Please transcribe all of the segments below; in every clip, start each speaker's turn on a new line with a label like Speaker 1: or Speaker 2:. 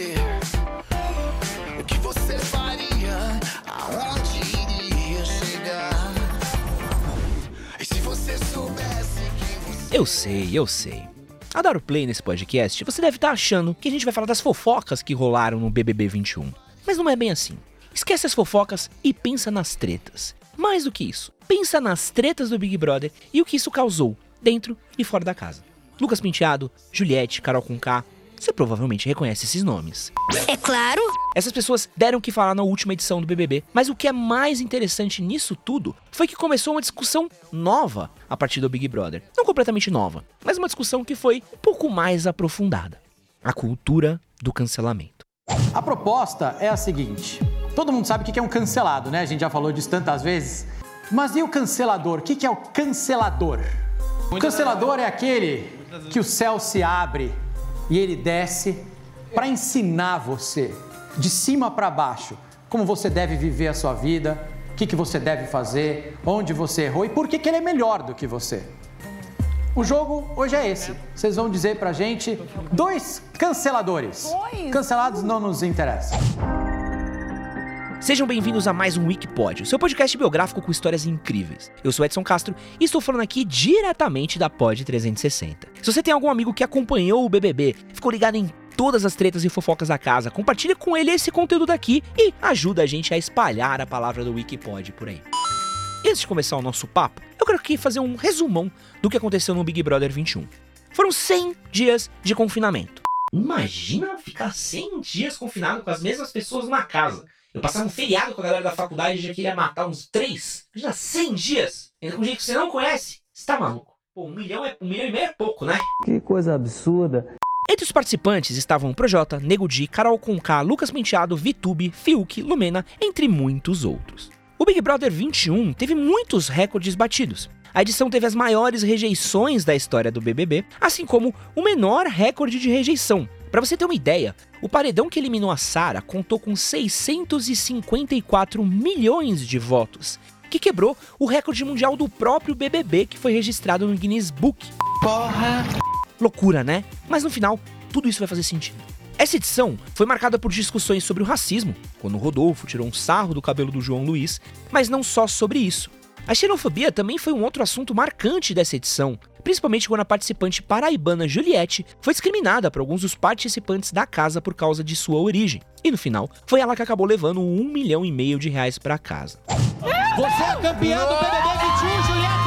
Speaker 1: você? O que você faria? Aonde iria chegar? E se você soubesse quem você
Speaker 2: Eu sei, eu sei. A dar o play nesse podcast, você deve estar achando que a gente vai falar das fofocas que rolaram no BBB 21. Mas não é bem assim. Esquece as fofocas e pensa nas tretas. Mais do que isso, pensa nas tretas do Big Brother e o que isso causou, dentro e fora da casa. Lucas Penteado, Juliette, Carol Conká, você provavelmente reconhece esses nomes.
Speaker 3: É claro.
Speaker 2: Essas pessoas deram o que falar na última edição do BBB, mas o que é mais interessante nisso tudo foi que começou uma discussão nova a partir do Big Brother. Não completamente nova, mas uma discussão que foi um pouco mais aprofundada. A cultura do cancelamento.
Speaker 4: A proposta é a seguinte: todo mundo sabe o que é um cancelado, né? A gente já falou disso tantas vezes. Mas e o cancelador? O que é o cancelador? O cancelador é aquele que o céu se abre e ele desce para ensinar você, de cima para baixo, como você deve viver a sua vida, o que, que você deve fazer, onde você errou e por que, que ele é melhor do que você. O jogo hoje é esse. Vocês vão dizer pra gente dois canceladores. Cancelados não nos interessa.
Speaker 2: Sejam bem-vindos a mais um Wikipod, seu podcast biográfico com histórias incríveis. Eu sou Edson Castro e estou falando aqui diretamente da Pod 360. Se você tem algum amigo que acompanhou o BBB, ficou ligado em todas as tretas e fofocas da casa, compartilhe com ele esse conteúdo daqui e ajuda a gente a espalhar a palavra do Wikipod por aí. Antes de começar o nosso papo, eu quero aqui fazer um resumão do que aconteceu no Big Brother 21. Foram 100 dias de confinamento. Imagina ficar 100 dias confinado com as mesmas pessoas numa casa. Eu passava um feriado com a galera da faculdade e já queria matar uns três. Imagina 100 dias, ainda com gente que você não conhece. Você tá maluco? Pô, um milhão, é, um milhão e meio é pouco, né?
Speaker 5: Que coisa absurda.
Speaker 2: Entre os participantes estavam Projota, Nego Di, Carol Conká, Lucas Penteado, Vitube, Fiuk, Lumena, entre muitos outros. O Big Brother 21 teve muitos recordes batidos. A edição teve as maiores rejeições da história do BBB, assim como o menor recorde de rejeição. Para você ter uma ideia, o paredão que eliminou a Sara contou com 654 milhões de votos, que quebrou o recorde mundial do próprio BBB que foi registrado no Guinness Book.
Speaker 1: Porra!
Speaker 2: Loucura, né? Mas no final, tudo isso vai fazer sentido. Essa edição foi marcada por discussões sobre o racismo, quando o Rodolfo tirou um sarro do cabelo do João Luiz, mas não só sobre isso. A xenofobia também foi um outro assunto marcante dessa edição, principalmente quando a participante paraibana Juliette foi discriminada por alguns dos participantes da casa por causa de sua origem. E no final, foi ela que acabou levando um milhão e meio de reais para casa.
Speaker 4: Você é campeão do BBB 21, Juliette!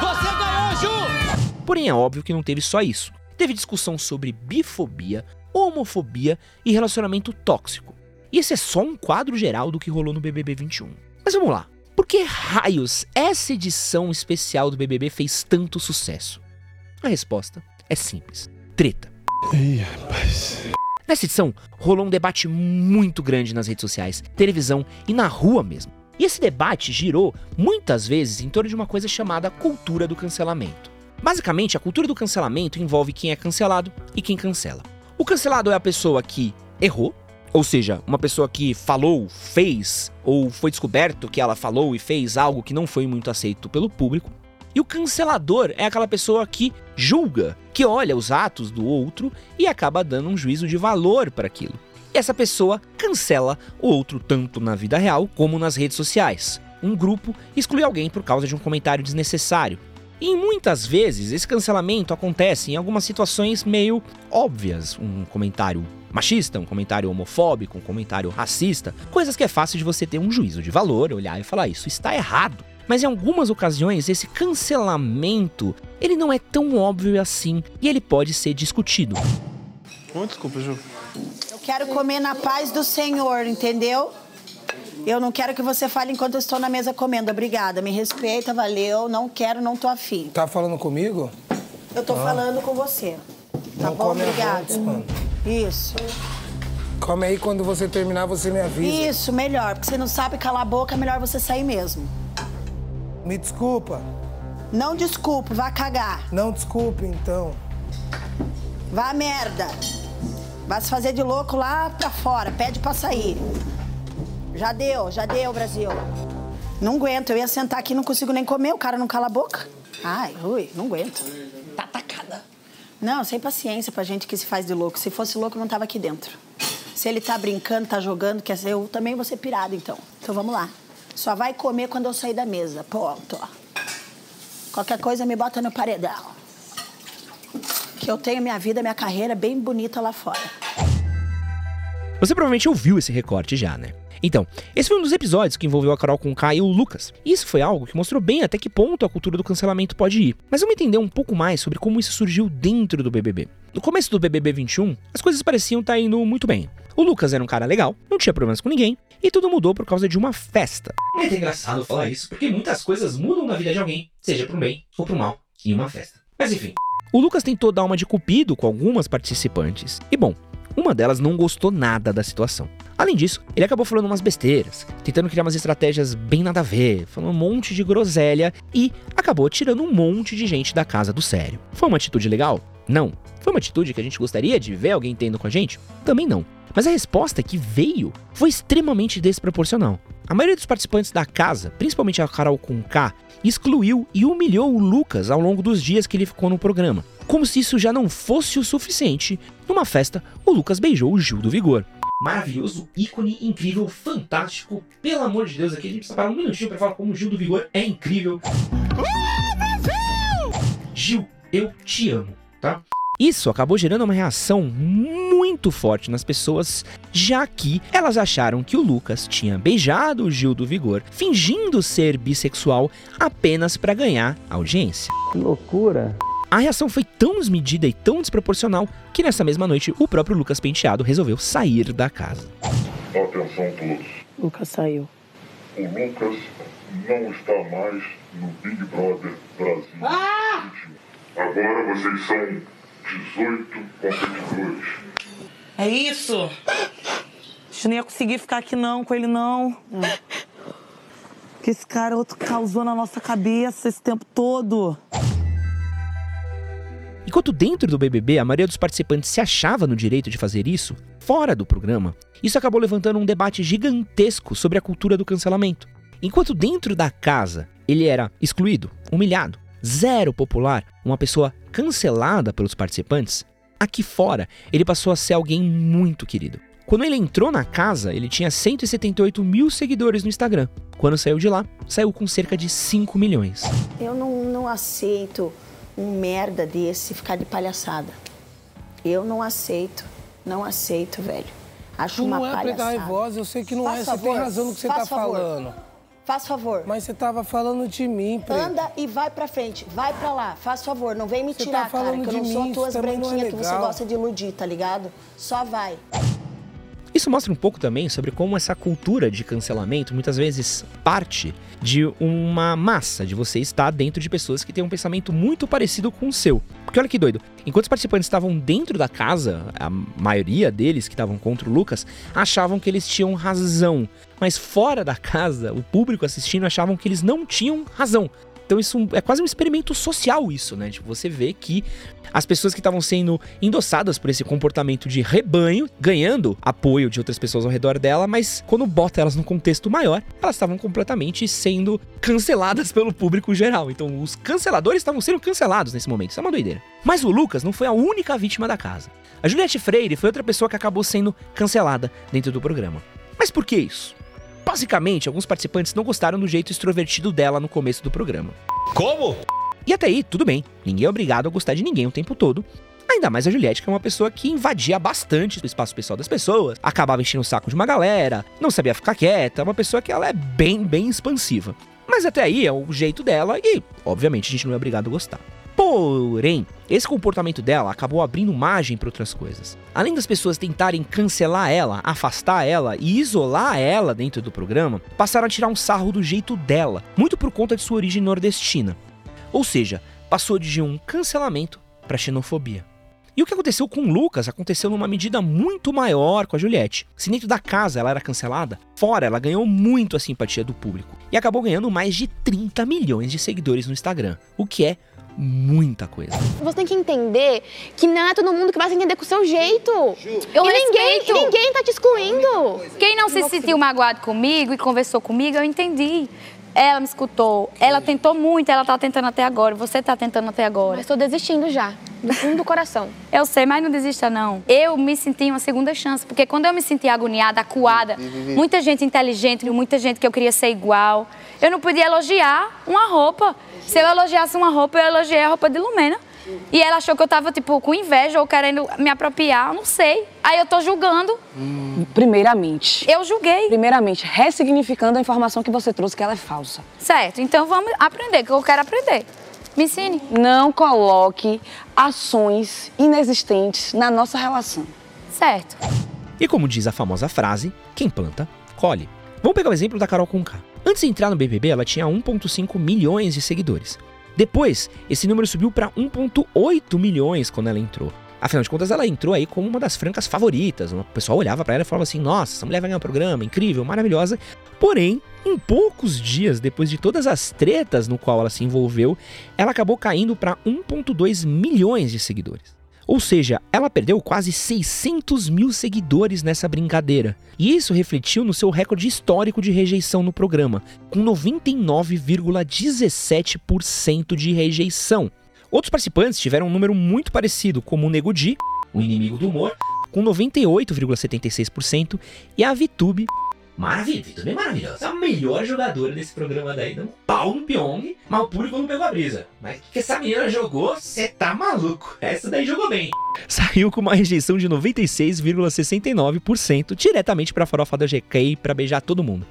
Speaker 4: Você ganhou, Ju!
Speaker 2: Porém, é óbvio que não teve só isso. Teve discussão sobre bifobia, homofobia e relacionamento tóxico. E esse é só um quadro geral do que rolou no BBB 21. Mas vamos lá. Por que raios essa edição especial do BBB fez tanto sucesso? A resposta é simples: treta.
Speaker 6: Ih, rapaz.
Speaker 2: Nessa edição, rolou um debate muito grande nas redes sociais, televisão e na rua mesmo. E esse debate girou muitas vezes em torno de uma coisa chamada cultura do cancelamento. Basicamente, a cultura do cancelamento envolve quem é cancelado e quem cancela. O cancelado é a pessoa que errou, ou seja, uma pessoa que falou, fez, ou foi descoberto que ela falou e fez algo que não foi muito aceito pelo público. E o cancelador é aquela pessoa que julga, que olha os atos do outro e acaba dando um juízo de valor para aquilo. E essa pessoa cancela o outro tanto na vida real como nas redes sociais. Um grupo exclui alguém por causa de um comentário desnecessário. E muitas vezes esse cancelamento acontece em algumas situações meio óbvias, um comentário machista, um comentário homofóbico, um comentário racista, coisas que é fácil de você ter um juízo de valor, olhar e falar isso está errado. Mas em algumas ocasiões esse cancelamento, ele não é tão óbvio assim e ele pode ser discutido.
Speaker 6: Oh, desculpa, Ju.
Speaker 7: Eu quero comer na paz do Senhor, entendeu? Eu não quero que você fale enquanto eu estou na mesa comendo. Obrigada, me respeita, valeu. Não quero, não tô afim.
Speaker 8: Tá falando comigo?
Speaker 7: Eu tô falando com você. Tá
Speaker 8: Não
Speaker 7: bom? Obrigada.
Speaker 8: mano.
Speaker 7: Isso.
Speaker 8: Come aí, quando você terminar, você me avisa.
Speaker 7: Isso, melhor. Porque você não sabe calar a boca, é melhor você sair mesmo.
Speaker 8: Me desculpa.
Speaker 7: Não desculpe, vá cagar.
Speaker 8: Não desculpe, então.
Speaker 7: Vá merda. Vai se fazer de louco lá pra fora. Pede pra sair. Já deu, já deu, Brasil. Não aguento. Eu ia sentar aqui e não consigo nem comer. O cara não cala a boca. Ai, ui, não aguento. Não, sem paciência pra gente que se faz de louco. Se fosse louco, não tava aqui dentro. Se ele tá brincando, tá jogando, quer dizer, eu também vou ser pirado, então. Então vamos lá. Só vai comer quando eu sair da mesa. Pronto, ó. Qualquer coisa me bota no paredão. Que eu tenho minha vida, minha carreira bem bonita lá fora.
Speaker 2: Você provavelmente ouviu esse recorte já, né? Então, esse foi um dos episódios que envolveu a Carol com K e o Lucas. E isso foi algo que mostrou bem até que ponto a cultura do cancelamento pode ir. Mas vamos entender um pouco mais sobre como isso surgiu dentro do BBB. No começo do BBB 21, as coisas pareciam estar indo muito bem. O Lucas era um cara legal, não tinha problemas com ninguém, e tudo mudou por causa de uma festa. É engraçado falar isso, porque muitas coisas mudam na vida de alguém, seja pro bem ou pro mal, em uma festa. Mas enfim. O Lucas tentou dar uma de cupido com algumas participantes. E bom, uma delas não gostou nada da situação. Além disso, ele acabou falando umas besteiras, tentando criar umas estratégias bem nada a ver, falando um monte de groselha e acabou tirando um monte de gente da casa do sério. Foi uma atitude legal? Não. Foi uma atitude que a gente gostaria de ver alguém tendo com a gente? Também não. Mas a resposta que veio foi extremamente desproporcional. A maioria dos participantes da casa, principalmente a Carol com K, excluiu e humilhou o Lucas ao longo dos dias que ele ficou no programa. Como se isso já não fosse o suficiente, numa festa, o Lucas beijou o Gil do Vigor. Maravilhoso, ícone, incrível, fantástico. Pelo amor de Deus, aqui a gente precisa parar um minutinho pra falar como o Gil do Vigor é incrível. Gil, eu te amo, tá? Isso acabou gerando uma reação muito forte nas pessoas, já que elas acharam que o Lucas tinha beijado o Gil do Vigor, fingindo ser bissexual apenas para ganhar audiência.
Speaker 3: Que loucura.
Speaker 2: A reação foi tão desmedida e tão desproporcional que nessa mesma noite o próprio Lucas Penteado resolveu sair da casa.
Speaker 5: Atenção todos.
Speaker 7: Lucas saiu.
Speaker 5: O Lucas não está mais no Big Brother Brasil. Agora vocês são 18 competidores.
Speaker 9: É isso? A gente não ia conseguir ficar aqui não com ele não. Que esse cara outro causou na nossa cabeça esse tempo todo.
Speaker 2: Enquanto dentro do BBB a maioria dos participantes se achava no direito de fazer isso, fora do programa, isso acabou levantando um debate gigantesco sobre a cultura do cancelamento. Enquanto dentro da casa ele era excluído, humilhado, zero popular, uma pessoa cancelada pelos participantes, aqui fora ele passou a ser alguém muito querido. Quando ele entrou na casa, ele tinha 178 mil seguidores no Instagram. Quando saiu de lá, saiu com cerca de 5 milhões.
Speaker 7: Eu não, não aceito um merda desse ficar de palhaçada. Eu não aceito. Não aceito, velho. Acho uma
Speaker 8: Não é
Speaker 7: palhaçada.
Speaker 8: pregar voz, eu sei que não
Speaker 7: Faz
Speaker 8: é, você
Speaker 7: favor,
Speaker 8: tem razão no que você tá
Speaker 7: favor.
Speaker 8: falando.
Speaker 7: Faz favor.
Speaker 8: Mas você tava falando de mim, Pre.
Speaker 7: Anda e vai pra frente. Vai pra lá. Faz favor. Não vem me
Speaker 8: Você
Speaker 7: tirar,
Speaker 8: tá falando
Speaker 7: cara. Que eu não sou
Speaker 8: mim,
Speaker 7: tuas
Speaker 8: também não é
Speaker 7: branquinhas que você gosta de iludir, tá ligado? Só vai.
Speaker 2: Isso mostra um pouco também sobre como essa cultura de cancelamento muitas vezes parte de uma massa, de você estar dentro de pessoas que têm um pensamento muito parecido com o seu. Porque olha que doido, enquanto os participantes estavam dentro da casa, a maioria deles que estavam contra o Lucas achavam que eles tinham razão, mas fora da casa, o público assistindo achavam que eles não tinham razão. Então isso é quase um experimento social isso, né? Tipo, você vê que as pessoas que estavam sendo endossadas por esse comportamento de rebanho, ganhando apoio de outras pessoas ao redor dela, mas quando bota elas num contexto maior, elas estavam completamente sendo canceladas pelo público geral. Então os canceladores estavam sendo cancelados nesse momento. Isso é uma doideira. Mas o Lucas não foi a única vítima da casa. A Juliette Freire foi outra pessoa que acabou sendo cancelada dentro do programa. Mas por que isso? Basicamente, alguns participantes não gostaram do jeito extrovertido dela no começo do programa.
Speaker 1: Como?
Speaker 2: E até aí, tudo bem. Ninguém é obrigado a gostar de ninguém o tempo todo. Ainda mais a Juliette, que é uma pessoa que invadia bastante o espaço pessoal das pessoas, acabava enchendo o saco de uma galera, não sabia ficar quieta, é uma pessoa que ela é bem, bem expansiva. Mas até aí é o jeito dela e, obviamente, a gente não é obrigado a gostar. Porém, esse comportamento dela acabou abrindo margem para outras coisas. Além das pessoas tentarem cancelar ela, afastar ela e isolar ela dentro do programa, passaram a tirar um sarro do jeito dela, muito por conta de sua origem nordestina. Ou seja, passou de um cancelamento para xenofobia. E o que aconteceu com Lucas aconteceu numa medida muito maior com a Juliette. Se dentro da casa ela era cancelada, fora ela ganhou muito a simpatia do público e acabou ganhando mais de 30 milhões de seguidores no Instagram, o que é muita coisa.
Speaker 10: Você tem que entender que não é todo mundo que vai se entender com o seu jeito.
Speaker 11: Eu
Speaker 10: e ninguém, e ninguém tá te excluindo.
Speaker 11: Quem não se sentiu magoado comigo e conversou comigo, eu entendi. Ela me escutou, ela tentou muito, ela tá tentando até agora, você tá tentando até agora.
Speaker 10: Mas tô desistindo já.
Speaker 11: do fundo do coração. Eu sei, mas não desista não. Eu me senti uma segunda chance, porque quando eu me senti agoniada, acuada, muita gente inteligente, muita gente que eu queria ser igual, eu não podia elogiar uma roupa. Se eu elogiasse uma roupa, eu elogiei a roupa de Lumena. E ela achou que eu tava, tipo, com inveja ou querendo me apropriar, eu não sei. Aí eu tô julgando.
Speaker 3: Primeiramente.
Speaker 11: Eu julguei.
Speaker 3: Primeiramente, ressignificando a informação que você trouxe, que ela é falsa.
Speaker 11: Certo, então vamos aprender, que eu quero aprender. Me ensine.
Speaker 3: Não coloque ações inexistentes na nossa relação.
Speaker 11: Certo.
Speaker 2: E como diz a famosa frase, quem planta, colhe. Vamos pegar o exemplo da Carol Conká. Antes de entrar no BBB, ela tinha 1,5 milhões de seguidores. Depois, esse número subiu para 1,8 milhões quando ela entrou. Afinal de contas, ela entrou aí como uma das francas favoritas. O pessoal olhava para ela e falava assim: nossa, essa mulher vai ganhar um programa, incrível, maravilhosa. Porém, em poucos dias depois de todas as tretas no qual ela se envolveu, ela acabou caindo para 1,2 milhões de seguidores. Ou seja, ela perdeu quase 600 mil seguidores nessa brincadeira. E isso refletiu no seu recorde histórico de rejeição no programa, com 99,17% de rejeição. Outros participantes tiveram um número muito parecido, como o Nego Di, o inimigo do humor, com 98,76%, e a Vitube, Maravilha, é maravilhosa. A melhor jogadora desse programa daí, dando pau no Pyong, mas o público não pegou a brisa. Mas o que essa menina jogou, você tá maluco. Essa daí jogou bem. Saiu com uma rejeição de 96,69% diretamente pra farofa da GK pra beijar todo mundo.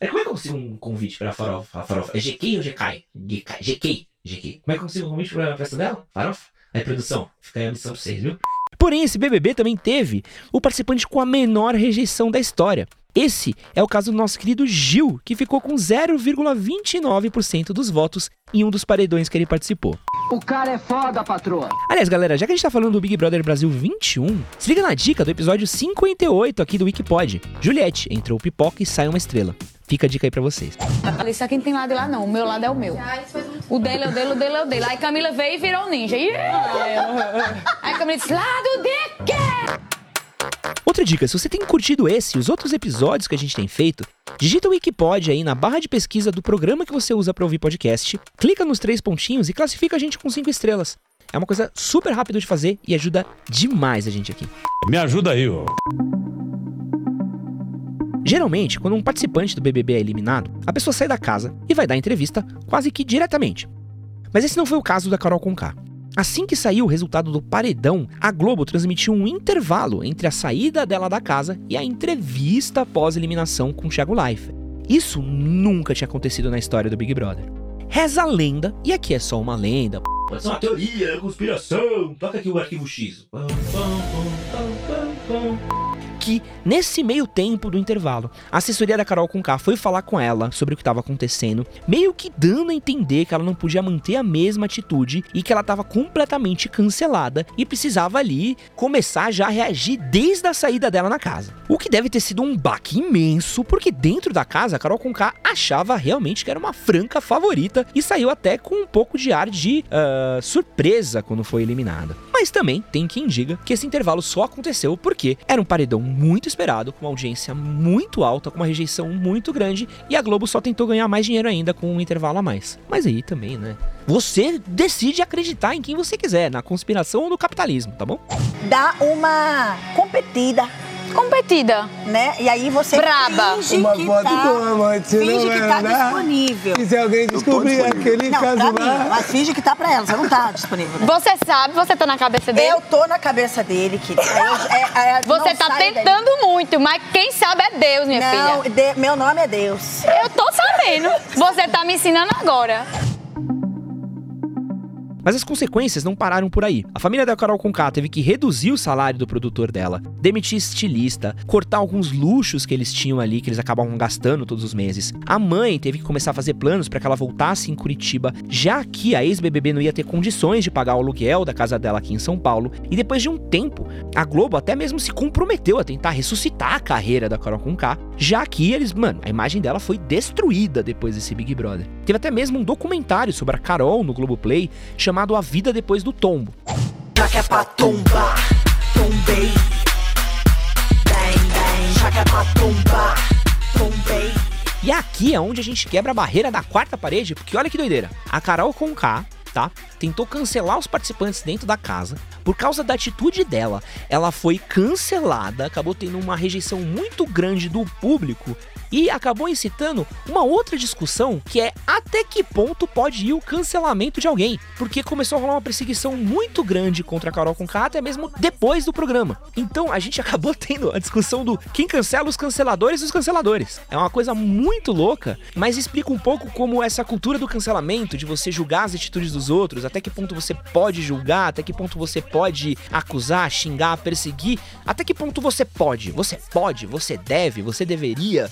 Speaker 2: É, como é que eu consigo um convite pra farofa? farofa? É GK ou GK? GK. GK. Como é que eu consigo um convite pra festa dela? Farofa? Aí, produção, fica aí a missão pra vocês, viu? Porém, esse BBB também teve o participante com a menor rejeição da história. Esse é o caso do nosso querido Gil, que ficou com 0,29% dos votos em um dos paredões que ele participou.
Speaker 12: O cara é foda, patroa.
Speaker 2: Aliás, galera, já que a gente tá falando do Big Brother Brasil 21, se liga na dica do episódio 58 aqui do Wikipod. Juliette entrou pipoca e sai uma estrela. Fica a dica aí pra vocês.
Speaker 11: Isso aqui não tem lado lá não, o meu lado é o meu. O dele é o dele, o dele é o dele. Aí Camila veio e virou ninja. Aí Camila disse, lado de quê?
Speaker 2: Outra dica, se você tem curtido esse e os outros episódios que a gente tem feito, digita o Wikipod aí na barra de pesquisa do programa que você usa para ouvir podcast, clica nos três pontinhos e classifica a gente com cinco estrelas. É uma coisa super rápida de fazer e ajuda demais a gente aqui.
Speaker 13: Me ajuda aí, ó.
Speaker 2: Geralmente, quando um participante do BBB é eliminado, a pessoa sai da casa e vai dar entrevista quase que diretamente. Mas esse não foi o caso da Carol Conká. Assim que saiu o resultado do paredão, a Globo transmitiu um intervalo entre a saída dela da casa e a entrevista pós-eliminação com o Thiago Leifert. Isso nunca tinha acontecido na história do Big Brother. Reza a lenda, e aqui é só uma lenda, pode ser uma teoria, conspiração, toca aqui o arquivo X. Pam, pam, pam que, nesse meio tempo do intervalo, a assessoria da Carol Conká foi falar com ela sobre o que estava acontecendo, meio que dando a entender que ela não podia manter a mesma atitude e que ela estava completamente cancelada e precisava ali começar já a reagir desde a saída dela na casa. O que deve ter sido um baque imenso, porque dentro da casa a Carol Conká achava realmente que era uma franca favorita e saiu até com um pouco de ar de uh, surpresa quando foi eliminada. Mas também tem quem diga que esse intervalo só aconteceu porque era um paredão muito esperado, com uma audiência muito alta, com uma rejeição muito grande, e a Globo só tentou ganhar mais dinheiro ainda com um intervalo a mais. Mas aí também, né? Você decide acreditar em quem você quiser, na conspiração ou no capitalismo, tá bom?
Speaker 7: Dá uma competida.
Speaker 11: Competida.
Speaker 7: Né? E aí você
Speaker 11: Braba.
Speaker 7: finge
Speaker 8: Uma
Speaker 7: que
Speaker 8: foto
Speaker 7: tá,
Speaker 8: com a amante,
Speaker 7: finge
Speaker 8: não
Speaker 7: que
Speaker 8: vai
Speaker 7: tá
Speaker 8: andar?
Speaker 7: disponível.
Speaker 8: E se alguém descobrir aquele
Speaker 7: não,
Speaker 8: caso
Speaker 7: pra mim,
Speaker 8: lá?
Speaker 7: mas finge que tá pra ela, você não tá disponível. né?
Speaker 11: Você sabe, você tá na cabeça dele?
Speaker 7: Eu tô na cabeça dele, querida. Eu- é- é-
Speaker 11: Você
Speaker 7: não
Speaker 11: tá
Speaker 7: sai daí.
Speaker 11: tentando muito, mas quem sabe é Deus, minha
Speaker 7: Não,
Speaker 11: filha.
Speaker 7: de- meu nome é Deus.
Speaker 11: Eu tô sabendo. Você tá me ensinando agora.
Speaker 2: Mas as consequências não pararam por aí. A família da Carol Conká teve que reduzir o salário do produtor dela, demitir estilista, cortar alguns luxos que eles tinham ali, que eles acabavam gastando todos os meses. A mãe teve que começar a fazer planos para que ela voltasse em Curitiba, já que a ex-BBB não ia ter condições de pagar o aluguel da casa dela aqui em São Paulo. E depois de um tempo, a Globo até mesmo se comprometeu a tentar ressuscitar a carreira da Carol Conká, já que eles, mano, a imagem dela foi destruída depois desse Big Brother. Teve até mesmo um documentário sobre a Carol no Globoplay, chamado A Vida Depois do Tombo.
Speaker 1: Já que é pra tombar, tombei. Bang, bang, já que é pra tombar, tombei.
Speaker 2: E aqui é onde a gente quebra a barreira da quarta parede, porque olha que doideira. A Carol Conká tá? Tentou cancelar os participantes dentro da casa. Por causa da atitude dela, ela foi cancelada, acabou tendo uma rejeição muito grande do público e acabou incitando uma outra discussão que é até que ponto pode ir o cancelamento de alguém, porque começou a rolar uma perseguição muito grande contra a Carol Conká até mesmo depois do programa. Então a gente acabou tendo a discussão do quem cancela os canceladores dos canceladores. É uma coisa muito louca, mas explica um pouco como essa cultura do cancelamento, de você julgar as atitudes dos outros, até que ponto você pode julgar, até que ponto você pode acusar, xingar, perseguir, até que ponto você pode, você pode, você deve, você deveria.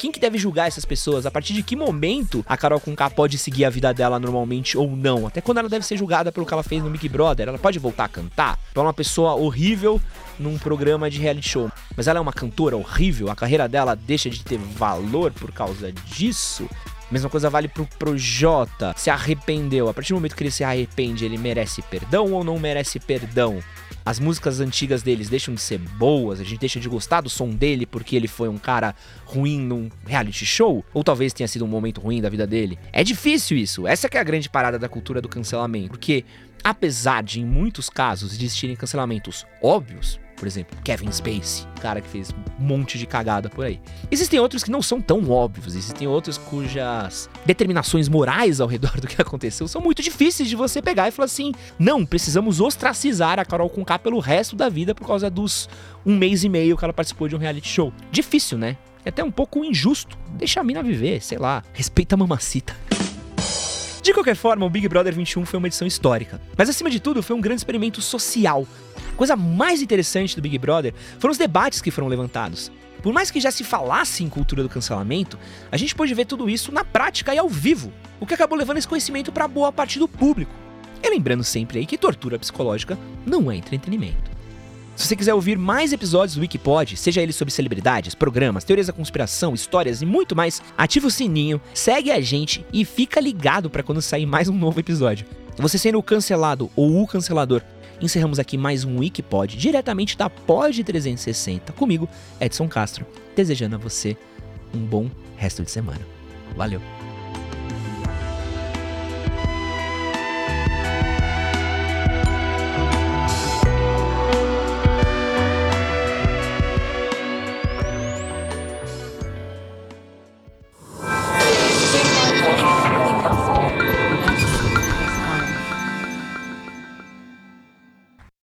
Speaker 2: Quem que deve julgar essas pessoas? A partir de que momento a Carol Conká pode seguir a vida dela normalmente ou não? Até quando ela deve ser julgada pelo que ela fez no Big Brother? Ela pode voltar a cantar? Ela é uma pessoa horrível num programa de reality show, mas ela é uma cantora horrível? A carreira dela deixa de ter valor por causa disso? Mesma coisa vale pro Projota. Se arrependeu. A partir do momento que ele se arrepende, ele merece perdão ou não merece perdão? As músicas antigas deles deixam de ser boas, a gente deixa de gostar do som dele porque ele foi um cara ruim num reality show? Ou talvez tenha sido um momento ruim da vida dele? É difícil isso. Essa é a grande parada da cultura do cancelamento. Porque, apesar de, em muitos casos, existirem cancelamentos óbvios, por exemplo, Kevin Spacey, cara que fez um monte de cagada por aí. Existem outros que não são tão óbvios, existem outros cujas determinações morais ao redor do que aconteceu são muito difíceis de você pegar e falar assim: não, precisamos ostracizar a Carol Conká pelo resto da vida por causa dos um mês e meio que ela participou de um reality show. Difícil, né? É até um pouco injusto. Deixa a mina viver, sei lá. Respeita a mamacita. De qualquer forma, o Big Brother 21 foi uma edição histórica, mas acima de tudo foi um grande experimento social. Coisa mais interessante do Big Brother foram os debates que foram levantados. Por mais que já se falasse em cultura do cancelamento, a gente pôde ver tudo isso na prática e ao vivo, o que acabou levando esse conhecimento para boa parte do público. E lembrando sempre aí que tortura psicológica não é entretenimento. Se você quiser ouvir mais episódios do Wikipod, seja ele sobre celebridades, programas, teorias da conspiração, histórias e muito mais, ativa o sininho, segue a gente e fica ligado para quando sair mais um novo episódio. Você sendo o cancelado ou o cancelador, encerramos aqui mais um Wikipod diretamente da Pod 360 comigo, Edson Castro, desejando a você um bom resto de semana. Valeu!